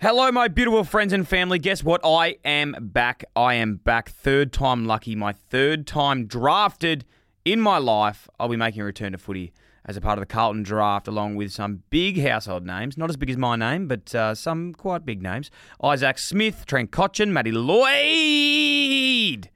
Hello, my beautiful friends and family. Guess what? I am back. I am back. Third time lucky. My third time drafted in my life. I'll be making a return to footy as a part of the Carlton draft, along with some big household names. Not as big as my name, but uh, some quite big names. Isaac Smith, Trent Cotchin, Matty Lloyd.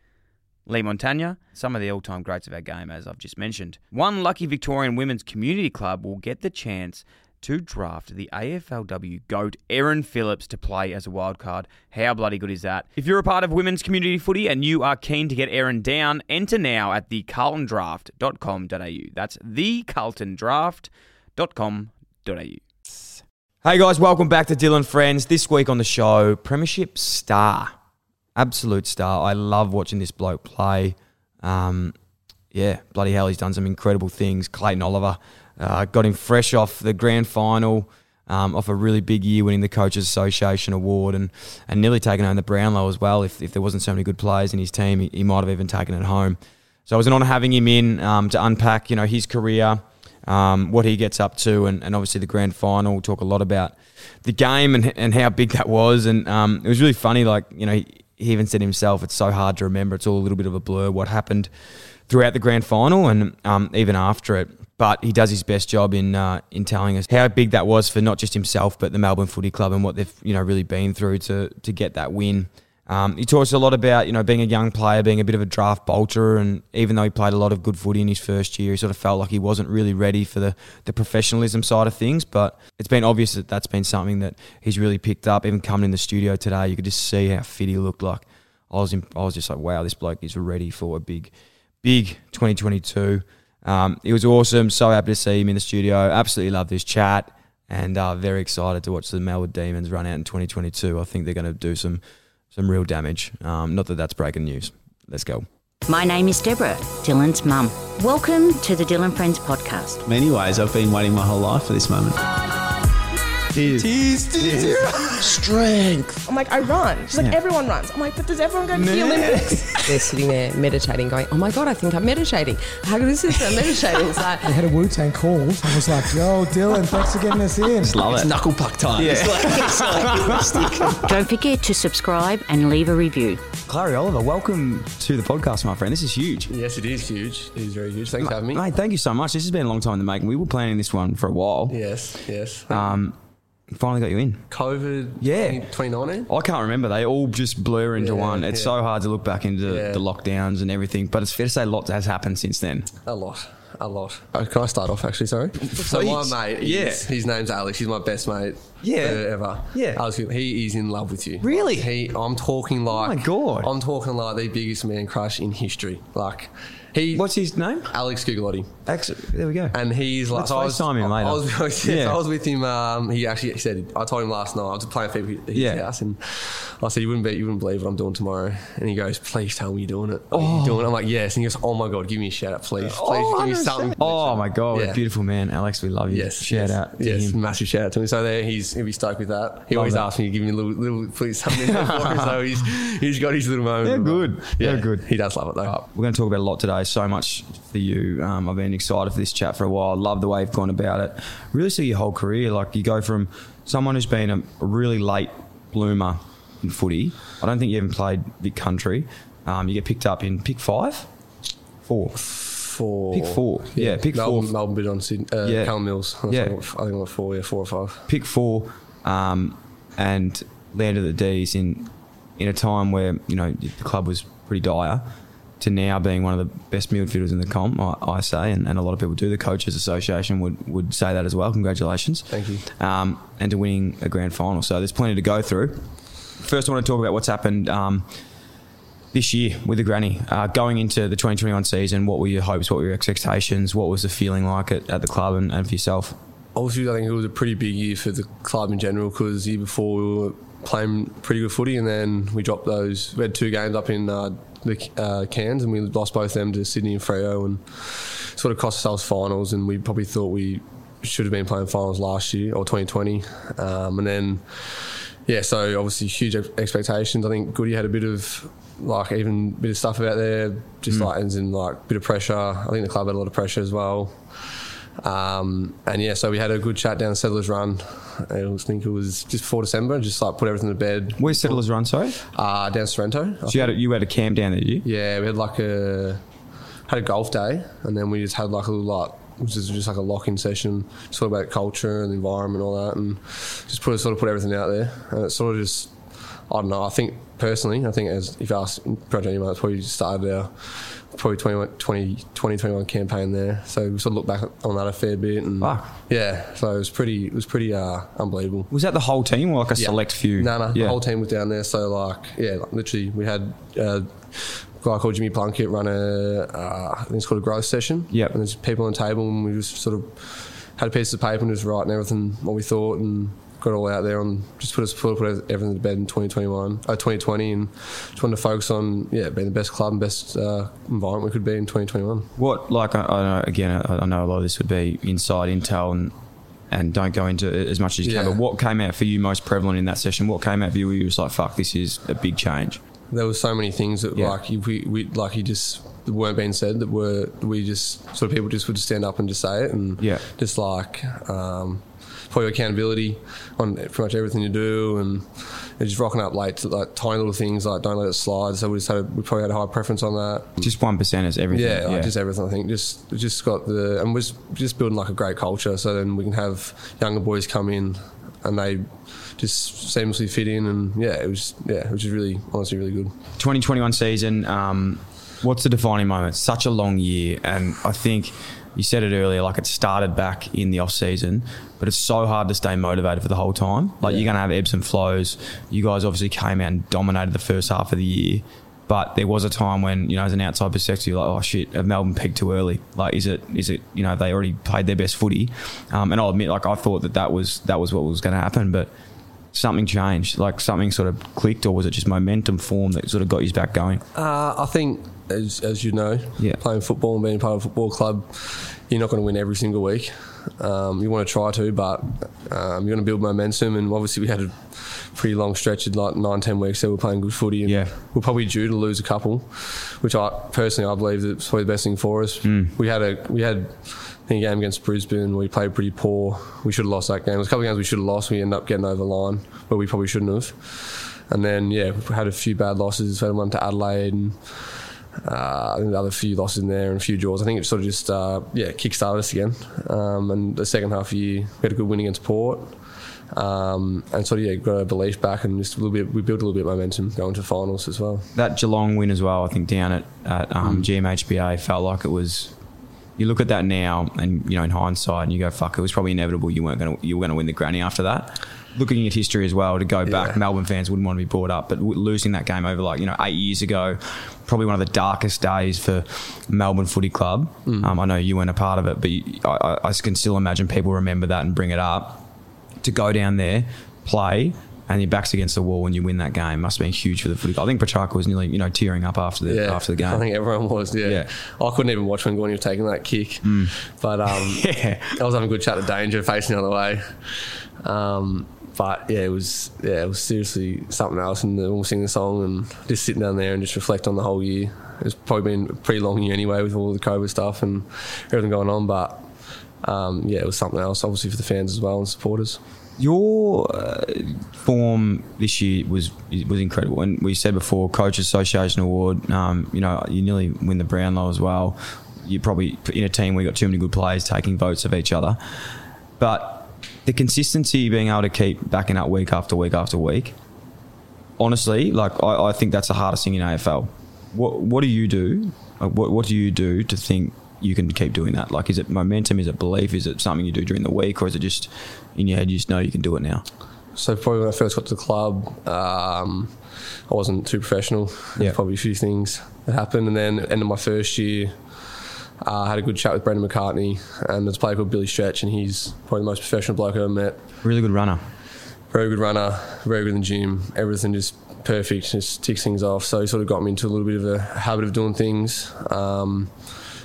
Leigh Montagna, some of the all time greats of our game, as I've just mentioned. One lucky Victorian women's community club will get the chance to draft the AFLW GOAT Erin Phillips to play as a wild card. How bloody good is that? If you're a part of women's community footy and you are keen to get Erin down, enter now at thecarltondraft.com.au. That's thecarltondraft.com.au. Hey guys, welcome back to Dylan Friends. This week on the show, Premiership star, absolute star. I love watching this bloke play. Um, yeah, bloody hell, he's done some incredible things. Clayton Oliver uh, got him fresh off the grand final, um, off a really big year, winning the Coaches Association award, and, and nearly taking home the Brownlow as well. If, if there wasn't so many good players in his team, he, he might have even taken it home. So it was an honour having him in um, to unpack, you know, his career, um, what he gets up to, and, and obviously the grand final. We'll talk a lot about the game and, and how big that was, and um, it was really funny. Like you know, he, he even said himself, it's so hard to remember. It's all a little bit of a blur. What happened throughout the grand final and um, even after it. But he does his best job in uh, in telling us how big that was for not just himself but the Melbourne Footy Club and what they've you know really been through to to get that win. Um, he talks a lot about you know being a young player, being a bit of a draft bolter, and even though he played a lot of good footy in his first year, he sort of felt like he wasn't really ready for the, the professionalism side of things. But it's been obvious that that's been something that he's really picked up. Even coming in the studio today, you could just see how fit he looked like. I was in, I was just like, wow, this bloke is ready for a big big 2022. Um, it was awesome. So happy to see him in the studio. Absolutely love this chat, and uh, very excited to watch the Melbourne Demons run out in 2022. I think they're going to do some some real damage. Um, not that that's breaking news. Let's go. My name is Deborah, Dylan's mum. Welcome to the Dylan Friends podcast. many ways, I've been waiting my whole life for this moment. Tears. Tease, tease, Strength. I'm like, I run. She's like, everyone runs. I'm like, but does everyone go to the Olympics? They're sitting there meditating, going, oh my God, I think I'm meditating. How good is this? I'm meditating. It's like, They had a Wu Tang call. I was like, yo, Dylan, thanks for getting us in. Love it. Knuckle puck time. Yeah. It's like, it's like Don't forget to subscribe and leave a review. Clary Oliver, welcome to the podcast, my friend. This is huge. Yes, it is huge. It is very huge. Thanks for having me. Mate, thank you so much. This has been a long time in the making. We were planning this one for a while. Yes, yes. Um, finally got you in. COVID Yeah. 2019? I can't remember. They all just blur into Yeah, one. It's yeah. so hard to look back into Yeah. the lockdowns and everything. But it's fair to say lots has happened since then. A lot. A lot. Oh, can I start off actually? Sorry. So my mate, Yeah. his name's Alex. He's my best mate. Yeah. ever. Yeah. Alex, he is in love with you. Really? He. I'm talking like. Oh my God. I'm talking like the biggest man crush in history. Like, he. What's his name? Alex Gugolotti. Actually, there we go. And he's like, Let's so I was, FaceTime him I later. was, yes, Yeah. I was with him. Um, he actually said, I told him last night. I was playing FIFA at his Yeah. house, and I said, "You wouldn't be, you wouldn't believe what I'm doing tomorrow." And he goes, "Please tell me you're doing it. Are you doing it?" I'm like, "Yes." And he goes, "Oh my god, give me a shout out, please. Please give me something." Oh my god, Yeah. beautiful man, Alex. We love you. Yes, shout yes, out to yes, him. massive shout out to him. So there, he's he'll be stoked with that. He Love always that. asks me to give me a little, little please something for him. So he's he's got his little moment. They're good. Yeah, They're good. He does love it though. We're going to talk about a lot today. So much for you. Um, I've been excited for this chat for a while. Love the way you've gone about it. Really see your whole career. Like you go from someone who's been a, really late bloomer in footy. I don't think you even played Vic Country. Um, you get picked up in pick five, four. Four. Pick four. Yeah, pick Melbourne, four. Melbourne bid on Sydney, uh, Yeah. Callum Mills. I Yeah. think I think I got four. Yeah, four or five. pick four, um, and landed at the D's in in a time where you know the club was pretty dire. To now being one of the best midfielders in the comp, I, I say, and, and a lot of people do. The coaches' association would, would say that as well. Congratulations, Thank you. um, and to winning a grand final. So there's plenty to go through. First, I want to talk about what's happened um, this year with the granny. Uh, going into the 2021 season, what were your hopes? What were your expectations? What was the feeling like at, at the club and, and for yourself? obviously, I think it was a pretty big year for the club in general because the year before we were playing pretty good footy, and then we dropped those. We had two games up in uh, the uh, Cairns, and we lost both them to Sydney and Freo, and sort of cost ourselves finals. And we probably thought we should have been playing finals last year or 2020, um, and then yeah, so obviously huge expectations. I think Goody had a bit of like even bit of stuff about there, just like ends in like bit of pressure. I think the club had a lot of pressure as well. Um, and yeah, so we had a good chat down Settlers Run. I think it was just before December, just like put everything to bed. Where's Settlers Run, sorry? Uh, down Sorrento. So you had a, you had a camp down there, did you? Yeah, we had like a had a golf day, and then we just had like a little like which is just like a lock-in session, sort of about culture and the environment and all that, and just put sort of put everything out there, and it sort of just I don't know. I think personally, I think as if you ask Project Email, it's probably just started our probably 20, 20, 2021 campaign there. So we sort of look back on that a fair bit, and Fuck. yeah, so it was pretty it was pretty uh, unbelievable. Was that the whole team or like a Yeah. select few? No, no, Yeah. the whole team was down there. So like, yeah, like, literally, we had uh, a guy called Jimmy Plunkett run a, uh, I think it's called a growth session. Yeah, and there's people on the table, and we just sort of had a piece of paper and just writing everything what we thought and. Got it all out there and just put us put, put everything to bed in 2021, uh, 2020, and just wanted to focus on yeah being the best club and best uh, environment we could be in 2021. What like I, I know again I, I know a lot of this would be inside intel and and don't go into it as much as you Yeah. can. But what came out for you most prevalent in that session? What came out for you where you was like, "Fuck, this is a big change." there were so many things that Yeah. like we, we like you just that weren't being said that were we just sort of people just would stand up and just say it and Yeah. just like um, for your accountability on pretty much everything you do and just rocking up late to like tiny little things like don't let it slide so we just had a, we probably had a high preference on that Just one percent is everything. yeah, like just everything. I think just just got the and we're just- building like a great culture. So then we can have younger boys come in and they just seamlessly fit in. And yeah, it was yeah, which is really honestly really good. 2021 season, um, what's the defining moment? Such a long year, and I think you said it earlier, like it started back in the off season, but it's so hard to stay motivated for the whole time. Like you're gonna have ebbs and flows. You guys obviously came out and dominated the first half of the year. But there was a time when, you know, as an outside perspective, you're like, oh shit, have Melbourne peaked too early? Like, is it, is it, you know, they already played their best footy? Um, and I'll admit, like, I thought that that was that was what was going to happen, but something changed. Like, something sort of clicked, or was it just momentum form that sort of got you back going? Uh, I think, as, as you know, Yeah. playing football and being part of a football club, you're not going to win every single week. Um, you want to try to, but um, you're going to build momentum. And obviously, we had a pretty long stretch of like nine, ten weeks that we're playing good footy. And Yeah. we're probably due to lose a couple, which I personally I believe that's probably the best thing for us. Hmm. We had a we had. I think a game against Brisbane, we played pretty poor. We should have lost that game. There was a couple of games we should have lost. We ended up getting over the line, where we probably shouldn't have. And then yeah, we had a few bad losses. We had one to Adelaide, and uh, I think the other few losses in there and a few draws. I think it sort of just uh, yeah kick-started us again. Um, and the second half of the year, we had a good win against Port. Um, and sort of yeah, got our belief back and just a little bit. We built a little bit of momentum going to finals as well. that Geelong win as well, I think down at, at Mm. um, GMHBA felt like it was. You look at that now, and you know in hindsight, and you go, "Fuck!" It was probably inevitable. You weren't going to you were going to win the granny after that. Looking at history as well, to go back, Yeah. Melbourne fans wouldn't want to be brought up, but w- losing that game over like you know eight years ago, probably one of the darkest days for Melbourne Footy Club. Mm. Um, I know you weren't a part of it, but you, I, I- can still imagine people remember that and bring it up. To go down there, play, and your back's against the wall when you win that game must have been huge for the footy. club. I think Petracca was nearly, you know, tearing up after the Yeah, after the game. I think everyone was. Yeah. Yeah. I couldn't even watch when Gawny was taking that kick, but um, Yeah. I was having a good chat to Danger facing the other way. Um, but yeah, it was yeah, it was seriously something else. And we'll sing the song and just sitting down there and just reflect on the whole year. It's probably been a pretty long year anyway with all the COVID stuff and everything going on. But um, yeah, it was something else, obviously for the fans as well and supporters. Your uh, form this year was was incredible, and we said before, Coach Association Award. Um, you know, you nearly win the Brownlow as well. You probably in a team you got too many good players taking votes of each other, but the consistency being able to keep backing up week after week after week. Honestly, like I, I think that's the hardest thing in AFL. What what do you do? What what do you do to think you can keep doing that? Like, is it momentum? Is it belief? Is it something you do during the week, or is it just in your head you just know you can do it now? So probably when I first got to the club, um, I wasn't too professional. There's Yeah. probably a few things that happened, and then end of my first year, Uh, I had a good chat with Brendan McCartney, and there's a player called Billy Stretch, and he's probably the most professional bloke I've ever met. Really good runner. Very good runner, very good in the gym. Everything just perfect, just ticks things off. So he sort of got me into a little bit of a habit of doing things um,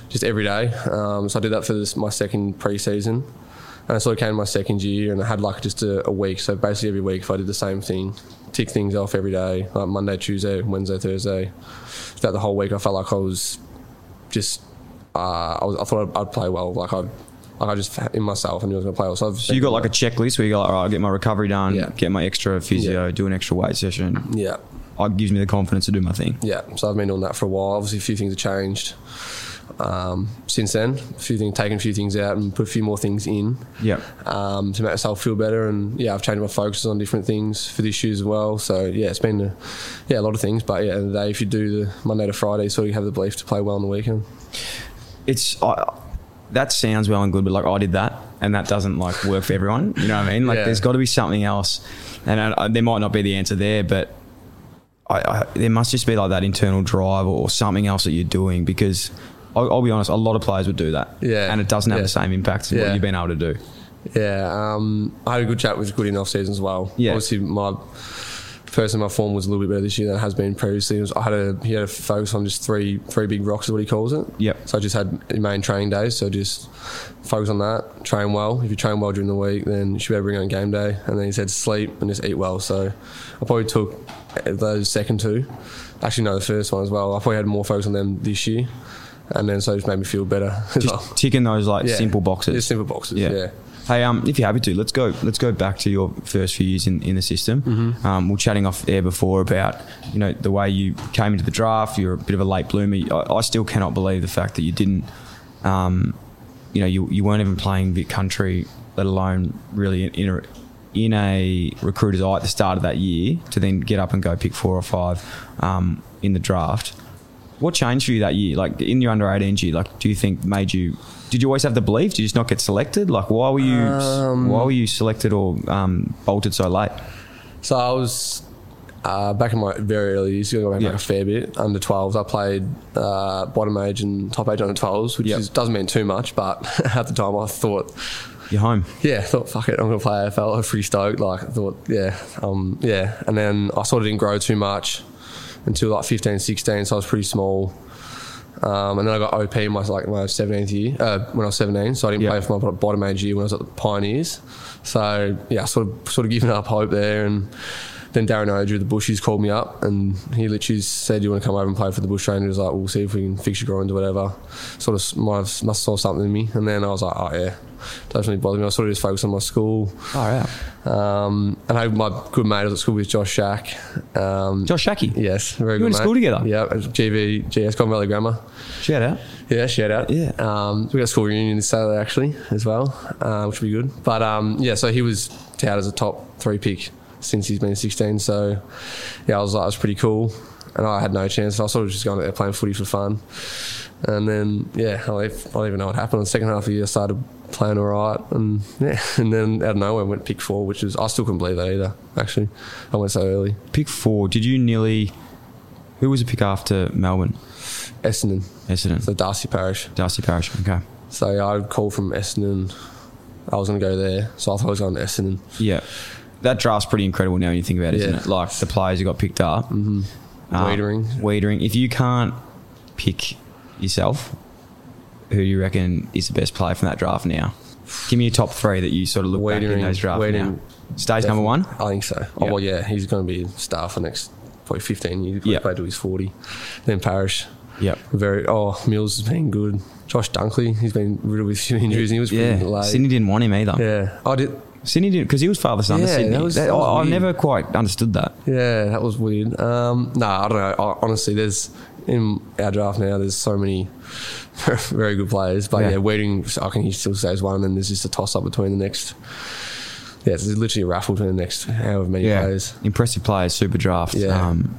just every day. Um, so I did that for this, my second pre-season. And I sort of came to my second year and I had like just a, a week. So basically every week if I did the same thing, tick things off every day, like Monday, Tuesday, Wednesday, Thursday. Throughout the whole week I felt like I was just, uh, I, was, I thought I'd, I'd play well. Like I'd, like I just in myself, I knew I was going to play well. So, I've So you got like a checklist where you go, like, all right, I'll get my recovery done, Yeah. get my extra physio, Yeah. do an extra weight session. yeah, It gives me the confidence to do my thing. Yeah, so I've been doing that for a while. Obviously, a few things have changed um, since then. A few things, taken a few things out and put a few more things in Yeah. um, to make myself feel better. And yeah, I've changed my focus on different things for this year as well. So yeah, it's been a, yeah a lot of things. But yeah, at the end of the day, if you do the Monday to Friday, so you have the belief to play well on the weekend. It's I, that sounds well and good, but like I did that, and that doesn't like work for everyone. You know what I mean? Like Yeah. there's got to be something else, and I, I, there might not be the answer there, but I, I, there must just be like that internal drive or something else that you're doing because. I'll, I'll be honest, a lot of players would do that, Yeah. and it doesn't have Yeah. the same impact as what you've been able to do. Yeah, um, I had a good chat with Goody in off season as well. Yeah. obviously my person my form was a little bit better this year than it has been previously. Was, I had a he had a focus on just three three big rocks is what he calls it. Yep. So I just had main training days. So just focus on that, train well. If you train well during the week, then you should be able to bring it on game day. And then he said sleep and just eat well. So I probably took those second two. Actually, no, the first one as well. I probably had more focus on them this year. And then so it just made me feel better as well. Just ticking those like Yeah. simple boxes. Just simple boxes. yeah. Hey, um, if you're happy to, let's go. Let's go back to your first few years in, in the system. Mm-hmm. Um, we are chatting off there before about you know the way you came into the draft. You're a bit of a late bloomer. I, I still cannot believe the fact that you didn't. Um, you know, you, you weren't even playing Vic Country, let alone really in, in a in a recruiter's eye at the start of that year to then get up and go pick four or five um, in the draft. What changed for you that year? Like in your under 18 year, like do you think made you? Did you always have the belief? Did you just not get selected? Like why were you? Um, why were you selected or um, bolted so late? So I was uh, back in my very early years, going back Yeah. a fair bit. Under 12s, I played uh, bottom age and top age under 12s, which Yep. is, doesn't mean too much, but at the time I thought, You're home. yeah, I thought, fuck it, I'm going to play AFL. I was pretty stoked. Like, I thought, yeah, um, yeah. And then I sort of didn't grow too much until like 15, 16, so I was pretty small. Um, and then I got OP in my like my 17th year uh, when I was 17, so I didn't Yeah. play for my bottom age year when I was at the Pioneers. So yeah, sort of sort of giving up hope there, and then Darren Odry, the Bushies, called me up, and he literally said, "Do you want to come over and play for the Bush Rangers?" Like, we'll see if we can fix your groins or whatever. Sort of might have, must have saw something in me, and then I was like, "Oh yeah." Doesn't really bother me. I sort of just focused on my school. Oh yeah. Um, and I had my good mate I was at school with Josh Shack. Um, Josh Schache. Yes, very You good. went to school together? Yeah, GV, GS, Goulburn Valley Grammar. Shout out. Yeah, shout out. Yeah. Um, we got a school reunion this Saturday actually as well, uh, which will be good. But um, yeah, so he was touted as a top three pick since he's been 16. So yeah, I was like, it was pretty cool. And I had no chance. I was sort of just going out there playing footy for fun. And then yeah, I don't I don't even know what happened. In the second half of the year, I started playing all right, and yeah, and then out of nowhere went pick four, which is I still couldn't believe that either. Actually, I went so early. Pick four. Did you nearly? Who was a pick after Melbourne? Essendon, Essendon. so Darcy Parish. Darcy Parish. Okay. So I called from Essendon. I was going to go there, so I thought I was going to Essendon. Yeah. That draft's pretty incredible now when you think about it, isn't it? Like the players who got picked up. Mm-hmm. Weitering. Weitering. If you can't pick yourself, who do you reckon is the best player from that draft now? Give me your top three that you sort of look back in those drafts now. Stays number one? I think so. Oh, Yeah. well, yeah, he's going to be a star for the next probably 15 years. Yeah. played till he's 40. Then Parish. Yep. Very. Oh, Mills has been good. Josh Dunkley, he's been riddled with a few injuries and he was Yeah. Sydney didn't want him either. Yeah. I did. Sydney didn't, because he was father son to Yeah, Sydney. that was- That- I- I've never quite understood that. Yeah, that was weird. Um, nah, I don't know. I, honestly, there's in our draft now. There's so many very good players, but Yeah. yeah, waiting. I can he still stays one, and then there's just a toss up between the next. Yeah, it's literally a raffle between the next however many players. Impressive players, super draft. Yeah. Um,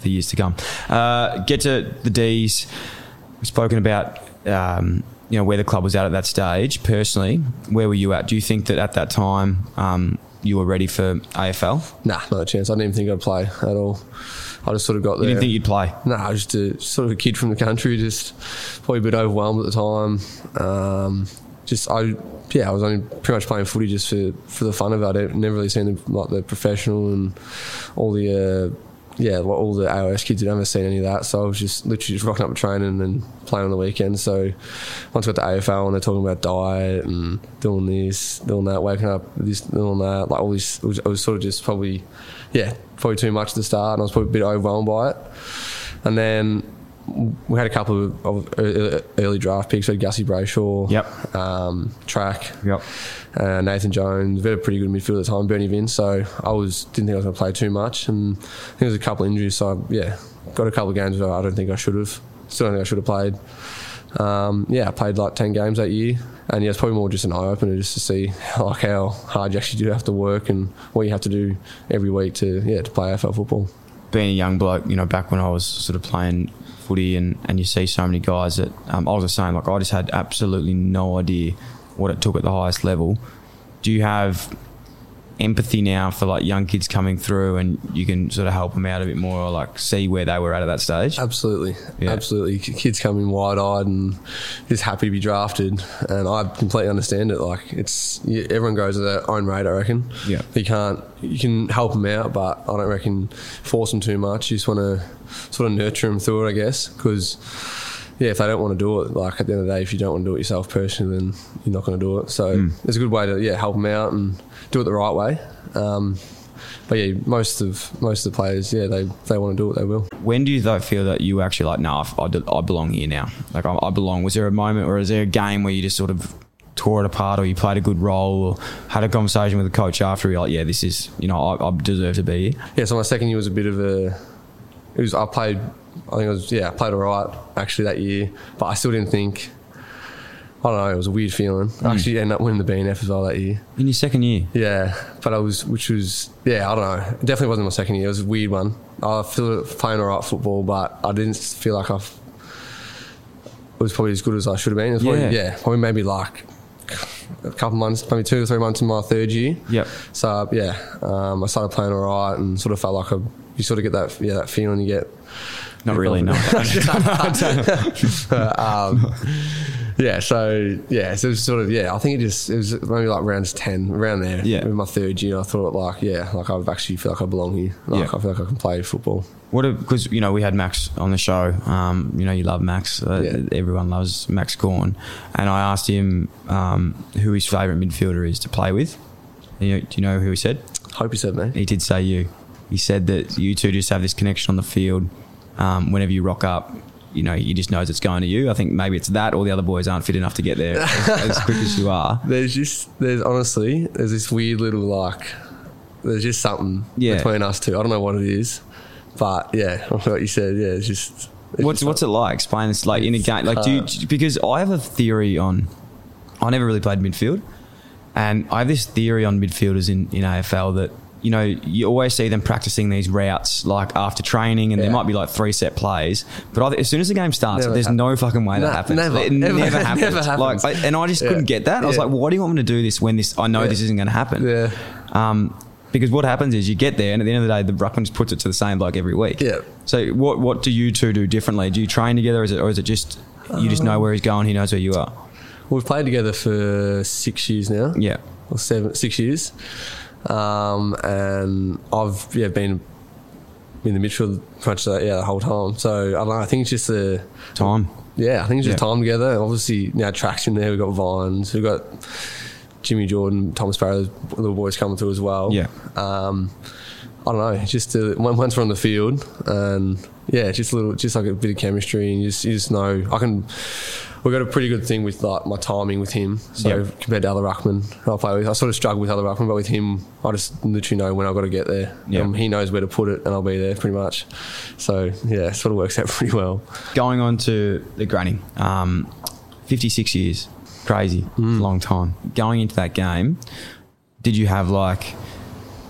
for years to come. Uh, get to the D's. We've spoken about um, you know where the club was at at that stage. Personally, where were you at? Do you think that at that time, um, you were ready for AFL? Nah, not a chance. I didn't even think I'd play at all. I just sort of got there. You didn't think you'd play? No, I was just a sort of a kid from the country, just probably a bit overwhelmed at the time. Um, just I, yeah, I was only pretty much playing footy just for, for the fun of it. I never really seen the, like the professional and all the. Uh, yeah, all the AOS kids had never seen any of that, so I was just literally just rocking up training and playing on the weekend. So once I got to AFL and they're talking about diet and doing this, doing that, waking up this, doing that, like all this, it was sort of just probably, yeah, probably too much at the start, and I was probably a bit overwhelmed by it. And then we had a couple of, early- draft picks. We had Gussie Brayshaw, Yep. um, Track, Yep. uh, Nathan Jones. We had a pretty good midfield at the time, Bernie Vince. So I was didn't think I was going to play too much, and I think there was a couple of injuries. So I, yeah, got a couple of games where I don't think I should have. Still don't think I should have played. Um, yeah, I played like ten games that year, and yeah, it's probably more just an eye opener just to see like how hard you actually do have to work and what you have to do every week to yeah to play AFL football. being a young bloke, you know, back when I was sort of playing footy and, and you see so many guys that um, I was just saying, like, I just had absolutely no idea what it took at the highest level. Do you have empathy now for like young kids coming through and you can sort of help them out a bit more or like see where they were at at that stage? Absolutely, Yeah. absolutely. Kids come in wide eyed and just happy to be drafted, and I completely understand it. Like it's everyone goes at their own rate. I reckon. Yeah. You can't. You can help them out, but I don't reckon force them too much. You just want to sort of nurture them through it, I guess, because. Yeah, if they don't want to do it, like at the end of the day, if you don't want to do it yourself personally, then you're not going to do it. So Hmm. it's a good way to yeah help them out and do it the right way. Um, but yeah, most of most of the players, yeah, they they want to do it, they will. When do you though feel that you actually like, no, I, I belong here now? Like I, I belong. Was there a moment or is there a game where you just sort of tore it apart or you played a good role or had a conversation with the coach after you're like, yeah, this is, you know, I, I deserve to be here? Yeah, so my second year was a bit of a. It was I played. I think it was yeah, I played all right actually that year, but I still didn't think. I don't know. It was a weird feeling. I actually ended up winning the BNF as well that year. In your second year? Yeah, but I was, which was yeah, I don't know. It definitely wasn't my second year. It was a weird one. I feel playing all right football, but I didn't feel like I was probably as good as I should have been. It was probably, Yeah. yeah, probably maybe like a couple months, maybe two or three months in my third year. Yep. So yeah, um, I started playing all right and sort of felt like a, you sort of get that yeah that feeling you get. Not really, no. um, yeah, so yeah, so it was sort of yeah. I think it just it was maybe like rounds ten, around there. Yeah. in my third year, I thought like yeah, like I actually feel like I belong here. Like Yeah. I feel like I can play football. What because you know we had Max on the show. Um, you know you love Max. Uh, Yeah. Everyone loves Max Gawn, and I asked him um, who his favourite midfielder is to play with. You know, do you know who he said? Hope he said me. He did say you. He said that you two just have this connection on the field. Um, whenever you rock up, you know he just knows it's going to you. I think maybe it's that, or the other boys aren't fit enough to get there as, as quick as you are. There's just there's honestly there's this weird little like there's just something Yeah. between us two. I don't know what it is, but yeah, what you said. Yeah, it's just. it's What's just what's it like? Explain this. Like in a game, like do you, because I have a theory on. I never really played midfield, and I have this theory on midfielders in in AFL that you know you always see them practicing these routes like after training, and there might be like three set plays, but I, as soon as the game starts, Never there's no fucking way that happens. never. it never, Never- happens. never happens. Like, and I just Yeah. couldn't get that. I was like, well, why do you want me to do this when this? I know Yeah. this isn't going to happen. Yeah. Um, because what happens is you get there, and at the end of the day, the ruckman just puts it to the same bloke every week. Yeah. So what what do you two do differently? Do you train together, is it, or is it just you just know where he's going, he knows where you are? We've played together for six years now. Yeah. or seven, six years. Um, and I've yeah been in the midfield pretty much yeah the whole time. So I don't know. I think it's just the Time. yeah. I think it's just Yeah. time together. Obviously now traction there. We've got Vines. We've got Jimmy Jordan, Thomas Sparrow, the little boys coming through as well. Yeah. Um, I don't know. Just to, when- once we're on the field, and yeah, just a little, just like a bit of chemistry, and you just you just know I can. We've got a pretty good thing with like my timing with him. So Yep. compared to other ruckman I play with, I sort of struggle with other ruckman, but with him, I just literally know when I've got to get there. Yeah. Um, he knows where to put it, and I'll be there pretty much. So yeah, it sort of works out pretty well. Going on to the granny, um, 56 years, crazy, long time. Going into that game, did you have like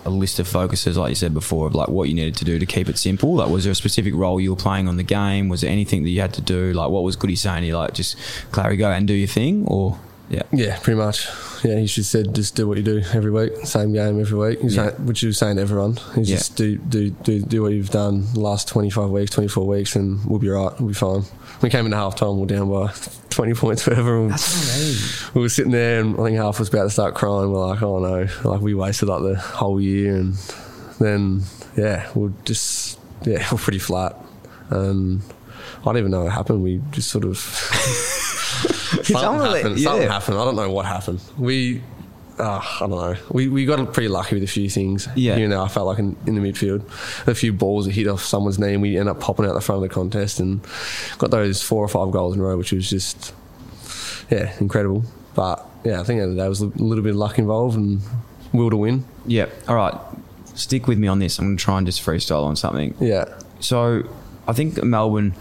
a list of focuses, like you said before, of like what you needed to do to keep it simple? Like, was there a specific role you were playing on the game? Was there anything that you had to do? Like, what was Goody saying you? Like, just Clary, go and do your thing, or Yeah. Yeah, pretty much. Yeah, he just said just do what you do every week, same game every week. He's Yeah. saying, which he was saying to everyone. He's Yeah. just do do do do what you've done the last twenty five weeks, twenty four weeks, and we'll be right. We'll be fine. We came into half time, we're down by twenty points, whatever. and we were sitting there, and I think half was about to start crying. We're like, oh no, like we wasted like the whole year, and then yeah, we're just yeah, we're pretty flat, and I don't even know what happened. We just sort of something happened. yeah. Something happened. I don't know what happened. We. Uh, I don't know. We we got pretty lucky with a few things. Yeah. You know, I felt like in, in the midfield, a few balls that hit off someone's knee, and we ended up popping out the front of the contest and got those four or five goals in a row, which was just yeah, incredible. But yeah, I think at the end of the day was a little bit of luck involved and will to win. Yeah. All right. Stick with me on this. I'm going to try and just freestyle on something. Yeah, So I think Melbourne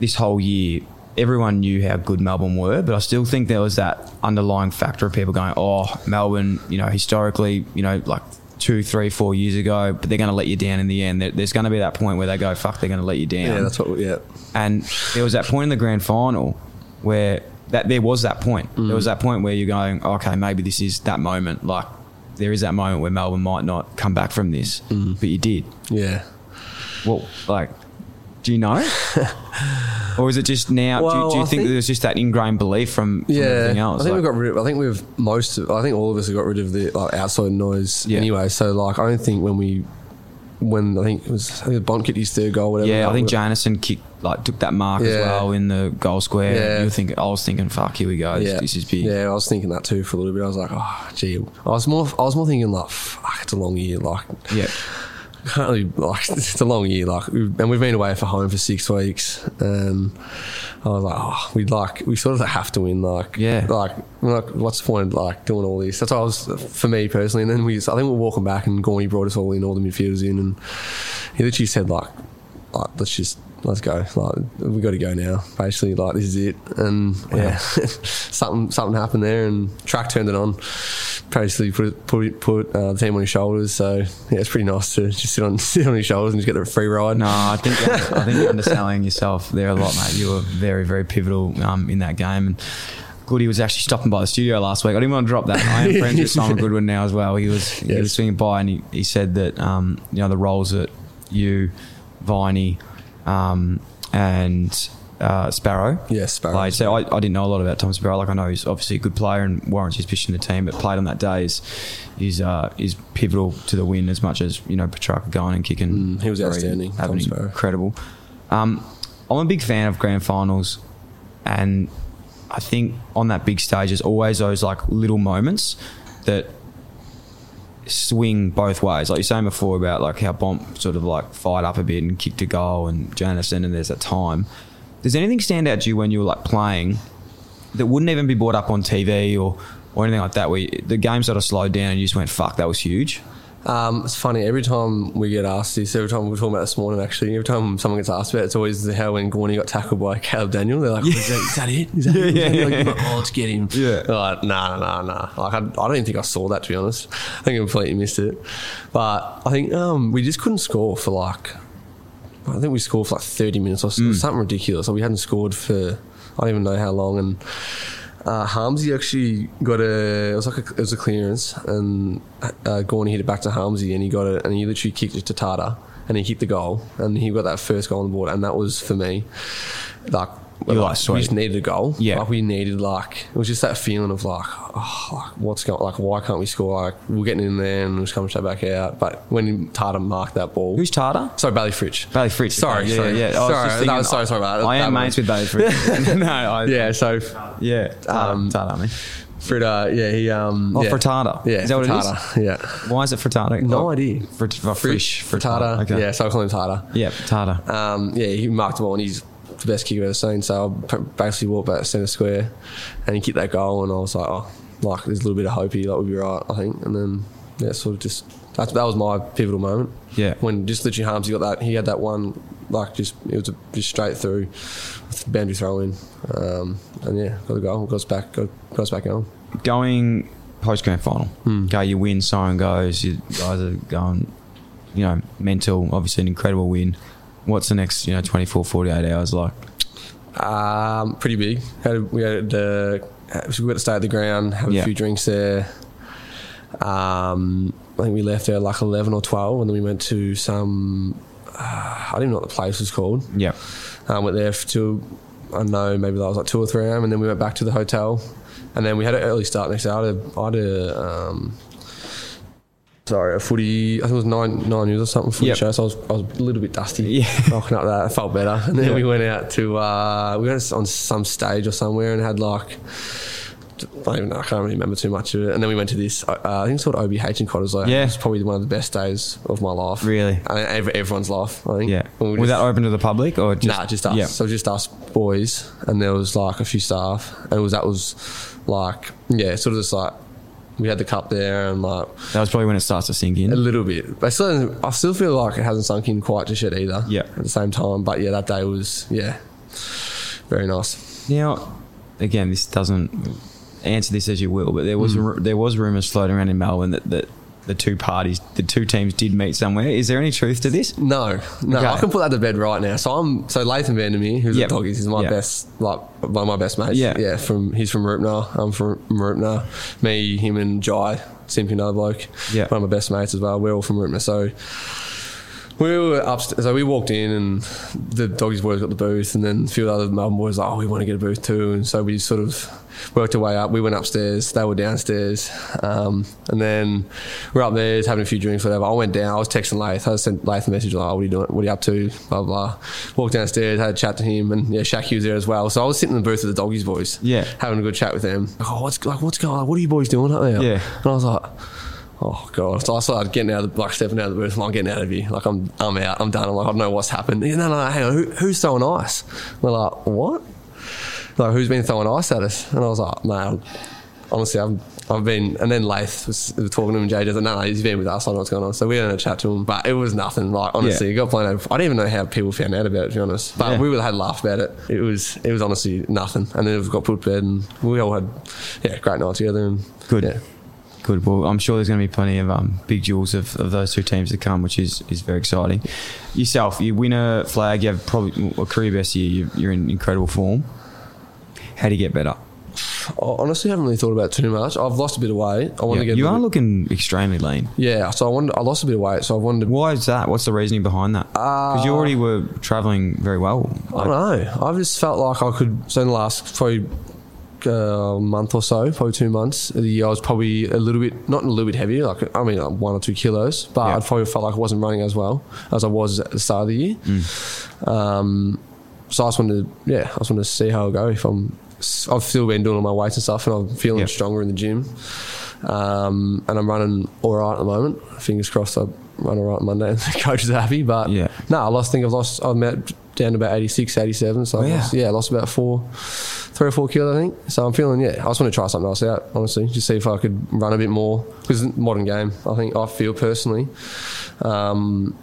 this whole year, everyone knew how good Melbourne were, but I still think there was that underlying factor of people going, "Oh, Melbourne, you know, historically, you know, like." Two, three, four years ago, but they're going to let you down in the end. There- There's going to be that point where they go, "Fuck," they're going to let you down. yeah, that's what. We, yeah, And there was that point in the grand final where that there was that point. Mm. There was that point where you're going, okay, maybe this is that moment. Like there is that moment where Melbourne might not come back from this, mm. but you did. yeah. Well, like, do you know? or is it just now? do, you- Well, do you I think, think- there's just that ingrained belief from, from Yeah, everything else? I think Like- we got rid of. I think we've most. Of, I think all of us have got rid of the like, outside noise Yeah. anyway. So like, I don't think when we, when I think it was I think Bont kicked his third goal. Whatever. yeah, I think Janison kicked like took that mark as well in the goal square. Yeah. You were thinking, I was thinking, fuck, here we go. This, Yeah, this is big. Yeah, I was thinking that too for a little bit. I was like, oh, gee. I was more. I was more thinking like, fuck, it's a long year. Like, yeah. Can't really like it's a long year like and we've been away for home for six weeks and I was like oh we like we sort of have to win like Yeah. like like what's the point of like doing all this that's what I was for me personally and then we I think we're walking back and Gawny brought us all in all the midfielders in and he literally said like like let's just let's go like we got to go now basically like this is it and yeah something something happened there and track turned it on basically put it- put it- put uh, the team on his shoulders so yeah it's pretty nice to just sit on sit on his shoulders and just get the free ride No, I think I think you're underselling yourself there a lot, mate. You were very, very pivotal um, in that game. And Goody was actually stopping by the studio last week. I didn't want to drop that. I am friends with Simon Goodwin now as well. He was he Yes. was swinging by and he, he said that um, you know the roles that you, Viney, um, and uh, Sparrow. Yes, Sparrow. Played. So I, I didn't know a lot about Thomas Sparrow. Like I know he's obviously a good player and warrants his position in the team, but played on that day is is uh, is pivotal to the win as much as you know Petracca going and kicking. Mm, he was outstanding, having Tom Sparrow. incredible. Um, I'm a big fan of grand finals, and I think on that big stage, there's always those like little moments that swing both ways. Like you're saying before about like how Bont sort of like fired up a bit and kicked a goal, and Janison, and there's that time. Does anything stand out to you when you were like playing that wouldn't even be brought up on TV or or anything like that, where you, the game sort of slowed down and you just went, "Fuck, that was huge." Um, it's funny every time we get asked this. Every time we were talking about this morning, actually, every time someone gets asked about it, it's always how when Gawny got tackled by Caleb Daniel. They're like, is, that, is that it? Is that it? Yeah, that yeah, it? Like, oh, let's get him. Yeah. Like, nah, nah, nah. Like, I, I don't even think I saw that to be honest. I think I completely missed it. But I think um, we just couldn't score for like. I think we scored for like 30 minutes or so, something ridiculous. Like we hadn't scored for I don't even know how long. And uh, Harmsy actually got a. It was like a, it was a clearance, and uh, Gawny hit it back to Harmsy, and he got it, and he literally kicked it to Tata, and he hit the goal, and he got that first goal on the board, and that was for me, like. You're like, we sweet. just needed a goal. Yeah. like we needed like it was just that feeling of like, oh, like what's going, like why can't we score? Like we're getting in there and we're just coming straight back out. But when Tata marked that ball, Who's Tata? sorry, Bailey Fritsch. Bailey Fritsch. Sorry, yeah, sorry, yeah. yeah. Was sorry. just that thinking- was so sorry about that. I am that mates one. with Bailey Fritsch. no, I, Yeah, so yeah. Tata, Um, Tata, I mean. Fritter, yeah, he um, Oh, yeah. frittata. Yeah, Is that what it is? Yeah, Why is it frittata? No Oh, idea. Frit, oh, frish. frittata. Okay. Yeah, so I call him Tata. Yeah, Tata. Um, yeah, he marked the ball and he's the best kicker I've ever seen. So I basically walked back to centre square and he kicked that goal and I was like, oh, like there's a little bit of hope here, that would be right, I think. And then yeah, sort of just that, that was my pivotal moment. Yeah. when just literally Harms, he got that. He had that one like just it was a, just straight through, with the boundary throw in, um, and yeah, got the goal, got us back, got, got us back going. Going post grand final. Hmm. Okay, you win, siren goes. You guys are going, you know, mental. Obviously, an incredible win. What's the next, you know, 24, 48 hours like? Um, pretty big. Had we had uh, we got to stay at the ground, have Yeah. a few drinks there. Um, I think we left there like eleven or twelve, and then we went to some. Uh, I don't even know what the place was called. Yeah. Um, went there for till I don't know maybe that was like two or three a.m. and then we went back to the hotel, and then we had an early start next day. I had a, I had a um, sorry a footy. I think it was nine nine years or something footy Yep. show. So I was I was a little bit dusty. Yeah. rocking up that. I felt better, and then Yeah. we went out to uh, we went on some stage or somewhere and had like. I don't even know, I can't really remember too much of it. And then we went to this, uh, I think it's called OBH in Cottesloe. Yeah. It was probably one of the best days of my life. Really? And ev- everyone's life, I think. Yeah. We Was just- that open to the public or just? nah, just us. Yeah. So just us boys, and there was like a few staff, and it was that was like yeah, sort of just like we had the cup there, and like That was probably when it starts to sink in a little bit. But I still, I still feel like it hasn't sunk in quite just yet either. Yeah. At the same time, but yeah, that day was yeah, very nice. Now, again, this doesn't answer this as you will, but there was Hmm. there was rumours floating around in Melbourne that, that the two parties, the two teams, did meet somewhere. Is there any truth to this? No, no, Okay. I can put that to bed right now. So I'm so Laitham Vandermeer, who's Yep. a doggies, he's my Yep. best, like one of my best mates. Yeah. yeah. From he's from Rupner, I'm from Rupner. Me, him, and Jai, simply another bloke. Yeah. one of my best mates as well. We're all from Rupner, so. We were upstairs, so we walked in, and the doggies boys got the booth, and then a few other Melbourne boys like, oh, we want to get a booth too, and so we sort of worked our way up. We went upstairs, they were downstairs, um, and then we're up there having a few drinks, whatever. I went down, I was texting Lath, I sent Lath a message like, oh, what are you doing? What are you up to? Blah blah. Walked downstairs, had a chat to him, and yeah, Shaq was there as well. So I was sitting in the booth with the doggies boys, Yeah. having a good chat with them. Like, oh, what's like, what's going on? What are you boys doing up there? Yeah. and I was like. Oh god! So I started getting out of the like stepping out of the booth. I'm getting out of here. Like I'm, I'm out. I'm done. I'm like I don't know what's happened. Yeah, no, no, hang on. Who, who's throwing ice? We're like, what? Like who's been throwing ice at us? And I was like, man, honestly, I've, I've been. And then Lath was, was talking to him. And Jay was like, no, no, he's been with us. I don't know what's going on. So we had a chat to him, but it was nothing. Like honestly, Yeah. got playing. over- I didn't even know how people found out about it. To be honest, but Yeah. we would have had a laugh about it. It was, it was honestly nothing. And then it got put to bed, and we all had, yeah, great night together. And Good. yeah. Good. Well, I'm sure there's going to be plenty of um, big duels of, of those two teams to come, which is, is very exciting. Yourself, you win a flag. You have probably a career best year. You, you're in incredible form. How do you get better? I honestly haven't really thought about it too much. I've lost a bit of weight. I want Yeah, to get. you are bit, looking extremely lean. Yeah, so I wanted. I lost a bit of weight, so I wanted. to Why is that? What's the reasoning behind that? Because you already were traveling very well. I don't know. I've just felt like I could. So in the last probably a month or so, probably two months of the year, I was probably a little bit, not a little bit heavier. Like I mean, like one or two kilos, but Yeah. I probably felt like I wasn't running as well as I was at the start of the year. Um, so I just wanted, to, yeah, I just wanted to see how it go. If I'm, I've still been doing all my weights and stuff, and I'm feeling Yeah. stronger in the gym. Um, and I'm running all right at the moment. Fingers crossed, I run all right on Monday, and the coach is happy. But Yeah. no, I lost. I think I've lost. I'm at, down to about 86, 87. So Oh, yeah. lost, yeah, I lost about four, three or four kilos, I think. So I'm feeling, yeah, I just want to try something else out, honestly, just see if I could run a bit more. Because modern game, I think I feel personally, um,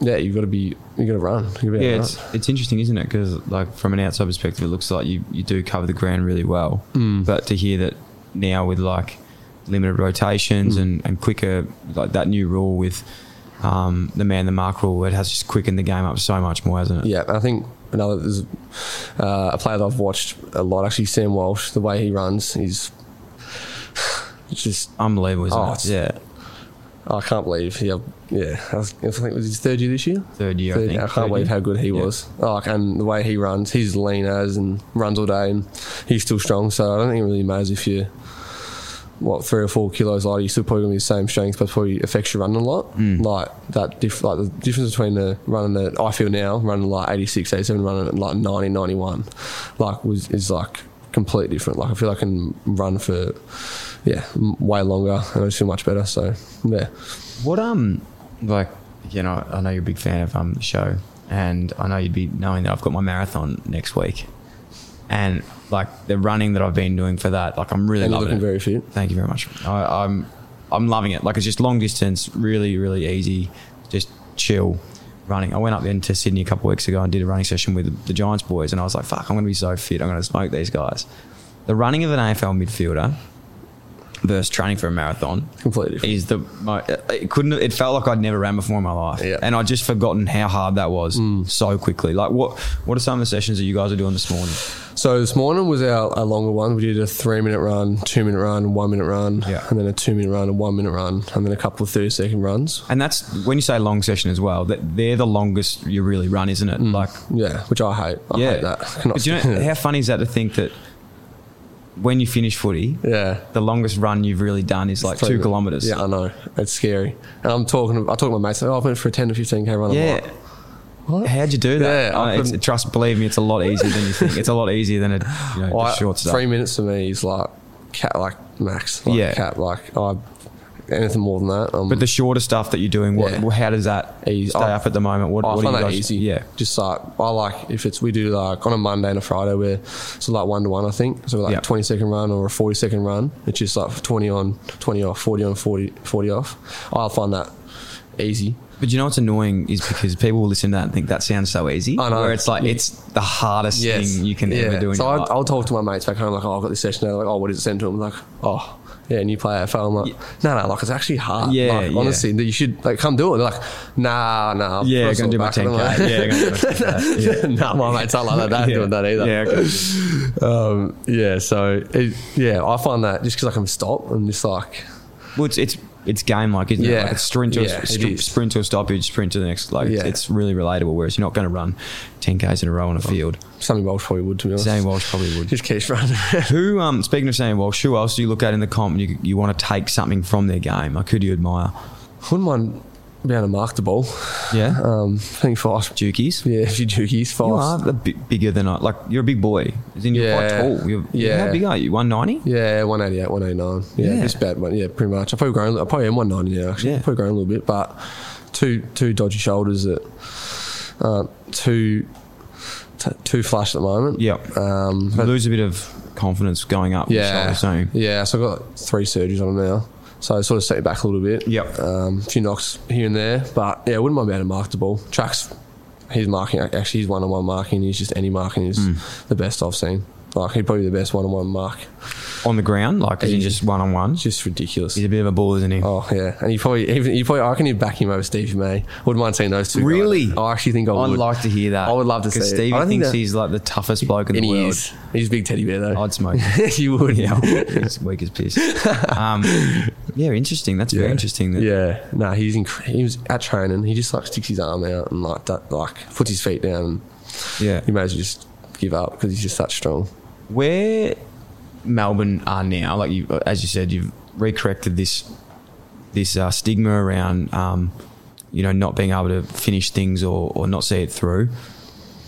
yeah, you've got to be, you got to run. You've got to be Yeah, it's run. it's interesting, isn't it? Because like from an outside perspective, it looks like you, you do cover the ground really well. Mm. But to hear that now with like limited rotations Mm. and, and quicker, like that new rule with um, the man the mark rule, it has just quickened the game up so much more, hasn't it? Yeah, and I think another there's uh, a player that I've watched a lot. Actually, Sam Walsh. The way he runs, he's just Unbelievable, isn't Oh, it? Yeah, I can't believe he. Yeah, I, was, I think it was his third year this year. third year. I Third- think. I can't believe year. how good he Yeah. was. Oh, like, and the way he runs, he's lean as and runs all day, and he's still strong. So I don't think it really matters if you're what three or four kilos lighter. You're still probably gonna be the same strength, but probably affects your running a lot. Mm. Like that, diff- like the difference between the running that I feel now, running like 86, 87, running like 90, 91, like was is like completely different. Like I feel I can run for yeah way longer, and I just feel much better. So yeah. What um like you know I know you're a big fan of um the show and I know you'd be knowing that I've got my marathon next week and like the running that I've been doing for that like I'm really And loving looking it. very fit. Thank you very much. I, I'm I'm loving it. Like it's just long distance, really really easy, just chill running. I went up then to Sydney a couple of weeks ago and did a running session with the Giants boys and I was like fuck I'm going to be so fit. I'm going to smoke these guys. The running of an AFL midfielder versus training for a marathon Completely different. is the it couldn't it felt like I'd never ran before in my life Yeah. Mm. and I'd just forgotten how hard that was so quickly like what what are some of the sessions that you guys are doing this morning So this morning was our, our longer one. We did a three minute run, two minute run, one minute run, Yeah. and then a two minute run, and one minute run, and then a couple of 30 second runs. and that's when you say long session as well that they're the longest you really run isn't it like Yeah, which I hate. I yeah hate that. But you know how funny is that to think that when you finish footy yeah. the longest run you've really done is like two kilometers Yeah, I know. It's scary. And I'm talking. I talk to my mates. Like, oh, I went for a 10 to 15 k run. Yeah like, what? How'd you do that? Yeah, I Uh, trust, believe me, it's a lot easier than you think. It's a lot easier than a you know, Well, short stuff. Three minutes to me is like cat, like max. Like Yeah. Cat, like I, anything more than that. Um, But the shorter stuff that you're doing, what, Yeah. how does that Easy. stay I- up at the moment? What, I what find do you that guys? easy. Yeah, Just like I like if it's we do like on a Monday and a Friday where it's like one to one I think. So like Yeah. a twenty second run or a forty second run. It's just like twenty on, twenty off, forty on, 40, 40 off. I'll find that easy. but you know what's annoying is because people will listen to that and think that sounds so easy. I know. Where it's like it's the hardest thing you can ever do. In So I, life. I'll talk to my mates back home like, oh, I've got this session. They're like, oh, what does it send to them? Like, oh. Yeah, and you play AFL. I'm like, no, no, like it's actually hard. Yeah, like, yeah. honestly, you should like come do it. They're like, nah, nah. yeah, I'll gonna do my 10k. back. Yeah, gonna do my 10k. Yeah. no, my mates aren't like that. They Yeah. doing that either. Yeah, okay. Um, yeah, so it, yeah, I find that just because I can stop and just like Well, it's it's it's game like, isn't it? Yeah. Like it's sprint to Yeah, a, it sprint to a stoppage, sprint to the next. Like Yeah. it's really relatable. Whereas you're not going to run 10k's in a row on a field. Sammy Walsh probably would to be honest. Sammy Walsh probably would. just keeps running. Who, um, speaking of Sammy Walsh, who else do you look at in the comp and you, you want to take something from their game? Like, who do you admire? Wouldn't mind being able to mark the ball. Yeah? Um, I think Foss. Dukies? Yeah, if you Jukies, You Foss. are a bit bigger than I. Like, you're a big boy. As in, you're quite Yeah. tall. You're, Yeah. How big are you? 190? Yeah, 188, 189. Yeah, Yeah. just about one. Yeah, pretty much. I probably grown. I probably am 190 now. Actually, Yeah. probably grown a little bit, but two two dodgy shoulders that uh, two t- two flush at the moment. Yep. Um, You lose a bit of confidence going up. yeah, shoulders, you? yeah. So I've got three surgeries on them now. So I sort of set it back a little bit. Yep. Um, a few knocks here and there, but yeah, I wouldn't mind being able to mark the ball. Chuck's he's marking. Actually, he's one on one marking. He's just any marking is Hmm. the best I've seen. Like he'd probably be the best one on one mark. On the ground, like, in Easy. just one on one. It's just ridiculous. He's a bit of a ball, isn't he? Oh yeah, and you probably even you probably I can even back him over Stevie May. Wouldn't mind seeing those two. guys. Really? I actually think I would. I'd like to hear that. I would love to see. Stevie I think thinks he's like the toughest bloke in the he world. is. He's a big teddy bear though. I'd smoke you would. yeah, he's weak as piss. Um, yeah, interesting. That's very interesting. That, Yeah, no, he's inc- he was at training. He just like sticks his arm out and like that, like puts his feet down. And yeah. you may as well just give up because he's just that strong. Where Melbourne are now, like you, as you said, you've recorrected this this uh, stigma around, um, you know, not being able to finish things or, or not see it through.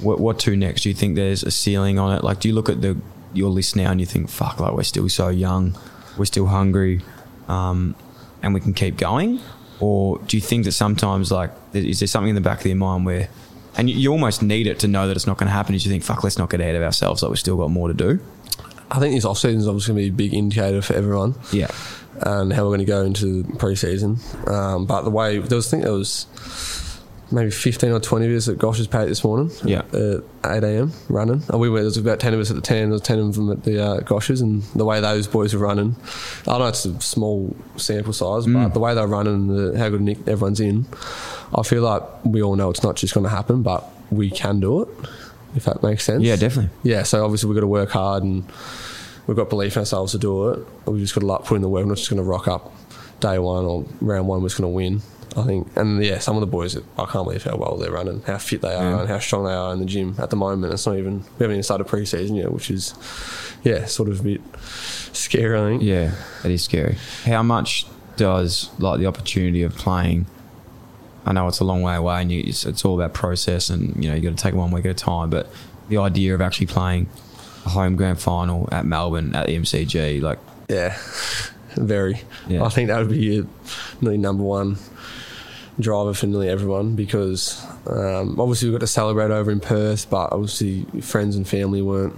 What, what to next? Do you think there's a ceiling on it? Like, do you look at the your list now and you think, fuck, like we're still so young, we're still hungry, um, and we can keep going? Or do you think that sometimes, like, is there something in the back of your mind where, and you, you almost need it to know that it's not going to happen? Is you think, fuck, let's not get ahead of ourselves, like we've still got more to do? I think this off season is obviously going to be a big indicator for everyone. Yeah. and how we're going to go into pre-season. Um, but the way there was, I think there was maybe fifteen or twenty of us at Gosch's Paddock this morning. Yeah. at eight a.m. running. And we went. There was about ten of us at the ten. There was ten of them at the uh, Gosch's, and the way those boys were running, I know it's a small sample size, Mm. but the way they're running, the, how good nick everyone's in, I feel like we all know it's not just going to happen, but we can do it. If that makes sense. Yeah, definitely. Yeah, so obviously we've got to work hard and we've got belief in ourselves to do it. We've just got to like put in the work. We're not just going to rock up day one or round one. We're just going to win. I think, and yeah, some of the boys, I can't believe how well they're running, how fit they are, Yeah. and how strong they are in the gym at the moment. It's not even we haven't even started pre-season yet, which is yeah, sort of a bit scary. I think. Yeah, it is scary. How much does like the opportunity of playing? I know it's a long way away, and you, it's, it's all about process, and you know you got to take one week at a time. But the idea of actually playing a home grand final at Melbourne at the MCG, like Yeah, very. Yeah. I think that would be a nearly number one driver for nearly everyone because um, obviously we got to celebrate over in Perth, but obviously friends and family weren't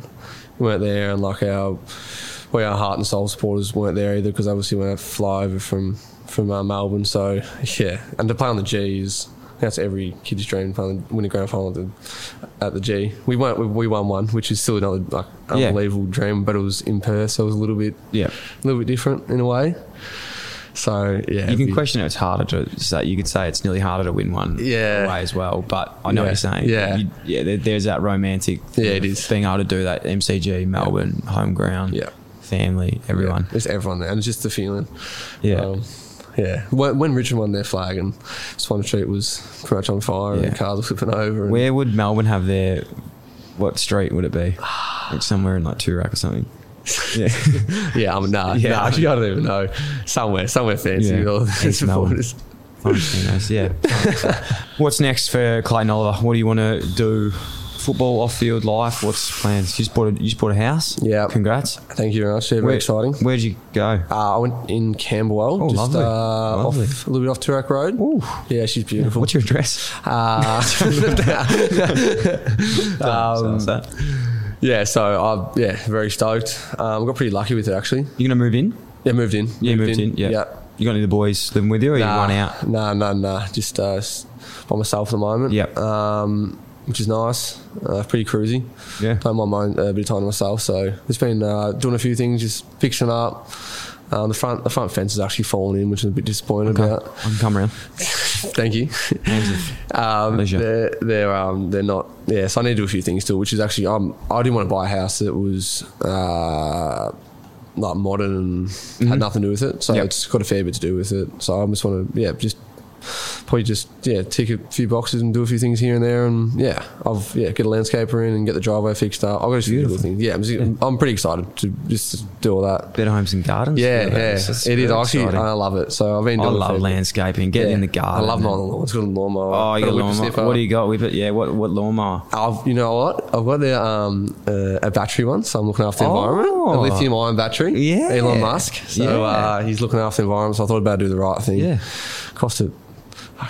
weren't there, and like our well, our heart and soul supporters weren't there either because obviously we had to fly over from from uh, Melbourne. So yeah, and to play on the G's. That's every kid's dream, finally win a grand final at the, at the G. We won, we, we won one, which is still another like Yeah. unbelievable dream, but it was in Perth, so it was a little bit, Yeah. a little bit different in a way. So yeah, You can question it. It's harder to say. You could say it's nearly harder to win one Yeah. away as well. But I know what you're saying. Yeah. You- yeah. There, there's that romantic. Yeah, it is. being able to do that. MCG, Melbourne, home ground. Yeah. Family, everyone. Yeah, it's everyone there, and it's just the feeling. Yeah. Um, yeah. When, when Richmond won their flag and Swan Street was pretty much on fire Yeah. and cars were flipping over. And Where would Melbourne have their? What street would it be? like somewhere in like Toorak or something. Yeah. yeah, I'm nah, Yeah. nah, actually, I don't even know. Somewhere, somewhere fancy. Yeah. All the East Melbourne. supporters. Fun casinos, yeah. What's next for Clayton Oliver? What do you want to do? Football, off field life. What's plans? You just bought a, you just bought a house. Yeah. Congrats. Thank you very much. Yeah, very exciting. Where'd you go? Uh, I went in Camberwell, Oh, just lovely. Uh, Lovely. Off, a little bit off Toorak Road. Yeah, she's beautiful. What's your address? Uh, um? Yeah, so I'm yeah, very stoked. Um, got pretty lucky with it actually. You're gonna move in? Yeah, moved in. Yeah, moved in. Yeah. yeah. You got any of the boys living with you, or you Nah, one out? Nah, nah, nah. Just uh, by myself at the moment. Yep. Um, which is nice. Uh, pretty cruisy. Yeah. Don't mind my own, uh, bit of time to myself. So it's been uh, doing a few things, just fixing up. Um, the front the front fence has actually fallen in, which I'm a bit disappointed Okay. about. I can come around. Thank you. um, Pleasure. they're they're um, they're not. Yeah, so I need to do a few things still, which is actually um, I didn't want to buy a house that was. Uh, like modern and had nothing to do with it, so Mm-hmm. Yep. it's got a fair bit to do with it. So I just want to, yeah, just probably just yeah tick a few boxes and do a few things here and there, and yeah, I've yeah get a landscaper in and get the driveway fixed up. I've got a few little things. Yeah, I'm, just- I'm pretty excited to just do all that. Better homes and gardens. Yeah, yeah, that's it is actually. exciting. I love it. So I've been I love landscaping. Getting in the garden. I love the lawn. It's got a lawnmower. Oh, you got a lawnmower. What do you got? with it. Yeah. What what lawnmower? I've, you know what? I've got the, um, uh, a battery one, so I'm looking after the environment. A Oh. lithium ion battery. Yeah. Elon Musk. So Yeah. uh, he's looking after the environment, so I thought about do the right thing. Yeah. Cost a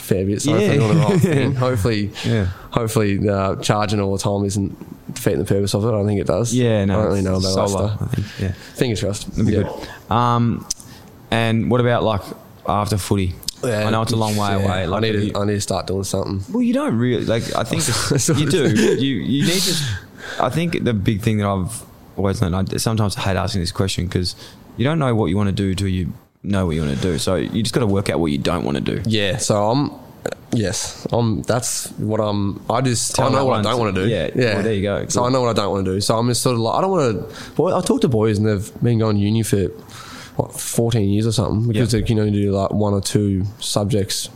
fair bit, so Yeah. hopefully right thing. Hopefully, Yeah. hopefully uh, charging all the time isn't defeating the purpose of it. I don't think it does. Yeah. No. I don't really know about that solar. stuff. I think. Yeah. Fingers crossed. That'd be Yeah. good. Um, and what about like after footy? Yeah, I know it's a long way yeah. away. Like I need you- to. I need to start doing something. Well, you don't really like. I think you do. You you need to. I think the big thing that I've always known. I sometimes hate asking this question because you don't know what you want to do till you know what you want to do. So you just got to work out what you don't want to do. Yeah, so I'm. Yes, I'm. That's what I'm. I just Tell I know what. I don't want to do. Yeah, yeah. well, there you go. So I know what I don't want to do. So I'm just sort of like I don't want to. Boy, I talk to boys and they've been going to uni for what 14 years or something because Yeah. they can only do like one or two subjects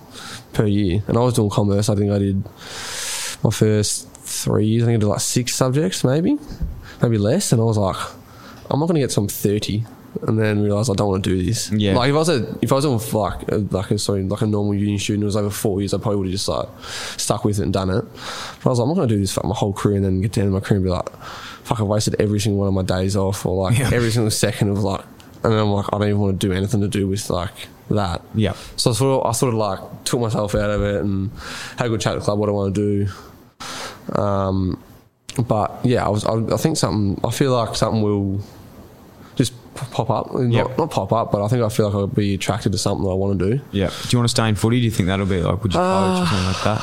per year. And I was doing commerce. I think I did my first three years. I think I did like six subjects, maybe, maybe less. And I was like, I'm not going to get some 30. And then realised I don't want to do this. Yeah. Like if I was a, if I was on like a, like a sorry like a normal uni student, it was over four years. I probably would have just like stuck with it and done it. But I was like, I'm not going to do this for my whole career and then get down to the end of my career and be like, fuck, I've wasted every single one of my days off or like Yeah. every single second of like, and then I'm like, I don't even want to do anything to do with like that. Yeah. So I sort of, I sort of like took myself out of it and had a good chat at the club. What I want to do. Um, but yeah, I was. I, I think something. I feel like something will pop up. Not, Yep. not pop up, but I think I feel like I'll be attracted to something that I want to do. Yeah. Do you want to stay in footy? Do you think that'll be like? Would you coach or something like that?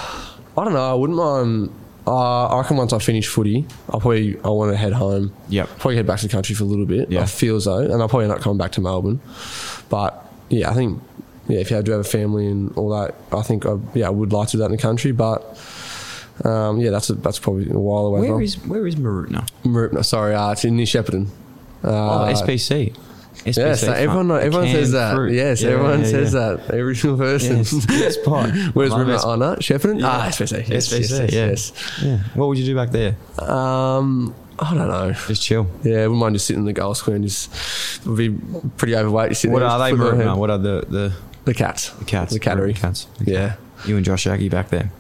I don't know. I wouldn't mind. Uh, I reckon once I finish footy, I'll probably I want to head home. Yep. Probably head back to the country for a little bit. Yeah. I feel though, and I'll probably end up coming back to Melbourne. But yeah, I think yeah, if you do have a family and all that, I think I, yeah, I would like to do that in the country. But um, yeah, that's a, that's probably a while away. Where from. is where is Mooroopna? Mar- sorry, uh, it's in New Shepparton. Oh, Uh, SPC. SPC Yes, everyone everyone says that. fruit. Yes, Yeah, everyone yeah, says yeah. that. Every single person. Yes, good spot. Where's River? Oh no, Shepparton. Yeah. Ah, SPC. Yes, SPC, yes, yes, yeah. yes. Yeah. What would you do back there? Um, I don't know. Just chill. Yeah, I wouldn't mind just sitting in the goal square and just would be pretty overweight. Just What there, are they, flipping What are the the, The cats. the cats? The cattery. Cats. Yeah. You and Josh Aggie back there.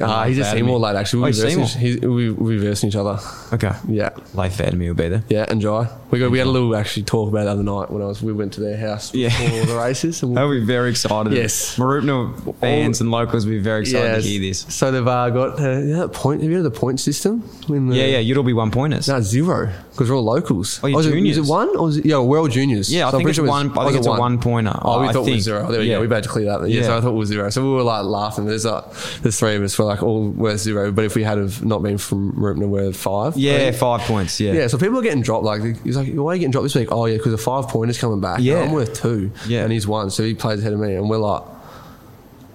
Uh, he's a to Seymour lad, actually. Oh, We're he's Seymour. he's, we, we're versing each other. Okay. Yeah. Leif Fairmy will be there. Yeah, and Jai. We got we had a little actually talk about the other night when I was we went to their house Yeah. before the races. And we, They'll be very excited. Yes. Mooroopna fans and locals will be very excited Yes. to hear this. So they've uh, got uh, you know point. Have you heard of the point system? The, Yeah, yeah, you'd all be one pointers. No, zero because we're all locals. Oh, you're it, juniors. is it one or is it, yeah? We're all juniors. Yeah, I So think it's sure one. I oh, think it's it a one pointer. Oh, we I thought it was zero. There we Yeah. go. We better clear that. Yeah, Yeah. so I thought it was zero. So we were like laughing. There's like there's three of us. We're like all worth zero. But if we had have not been from Rupner, we're five. Yeah, think. five points. Yeah. Yeah, so people are getting dropped. Like he's like, "Why are you getting dropped this week?" Oh yeah, because the five pointer's coming back. Yeah. I'm worth two. Yeah. and he's one, so he plays ahead of me, and we're like,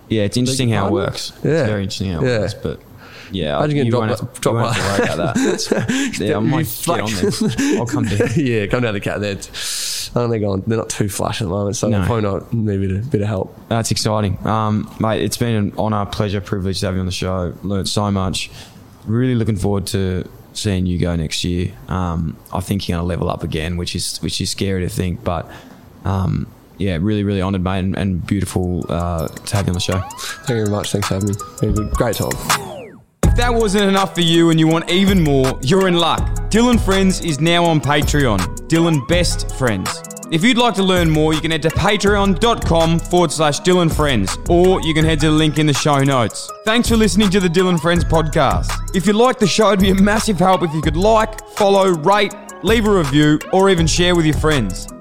Yeah, it's interesting how it works. Yeah. It's very interesting how it Yeah. works. But yeah, Imagine getting you dropped won't like- have, dropped you won't have to like- worry about that. yeah, I might get on there. I'll come down. yeah, come down the cat. They're, I think they're not too flush at the moment, so No. probably not need a bit of, bit of help. That's exciting, um, mate. It's been an honour, pleasure, privilege to have you on the show. Learned so much. Really looking forward to seeing you go next year. Um, I think you're going to level up again, which is which is scary to think, but um, yeah, really, really honoured, mate, and, and beautiful uh, to have you on the show. Thank you very much. Thanks for having me. Great time. That wasn't enough for you and you want even more, you're in luck. Dyl & Friends is now on Patreon. Dyl & Best Friends. If you'd like to learn more, you can head to patreon.com forward slash Dyl & Friends, or you can head to the link in the show notes. Thanks for listening to the Dyl & Friends podcast. If you like the show, it'd be a massive help if you could like, follow, rate, leave a review, or even share with your friends.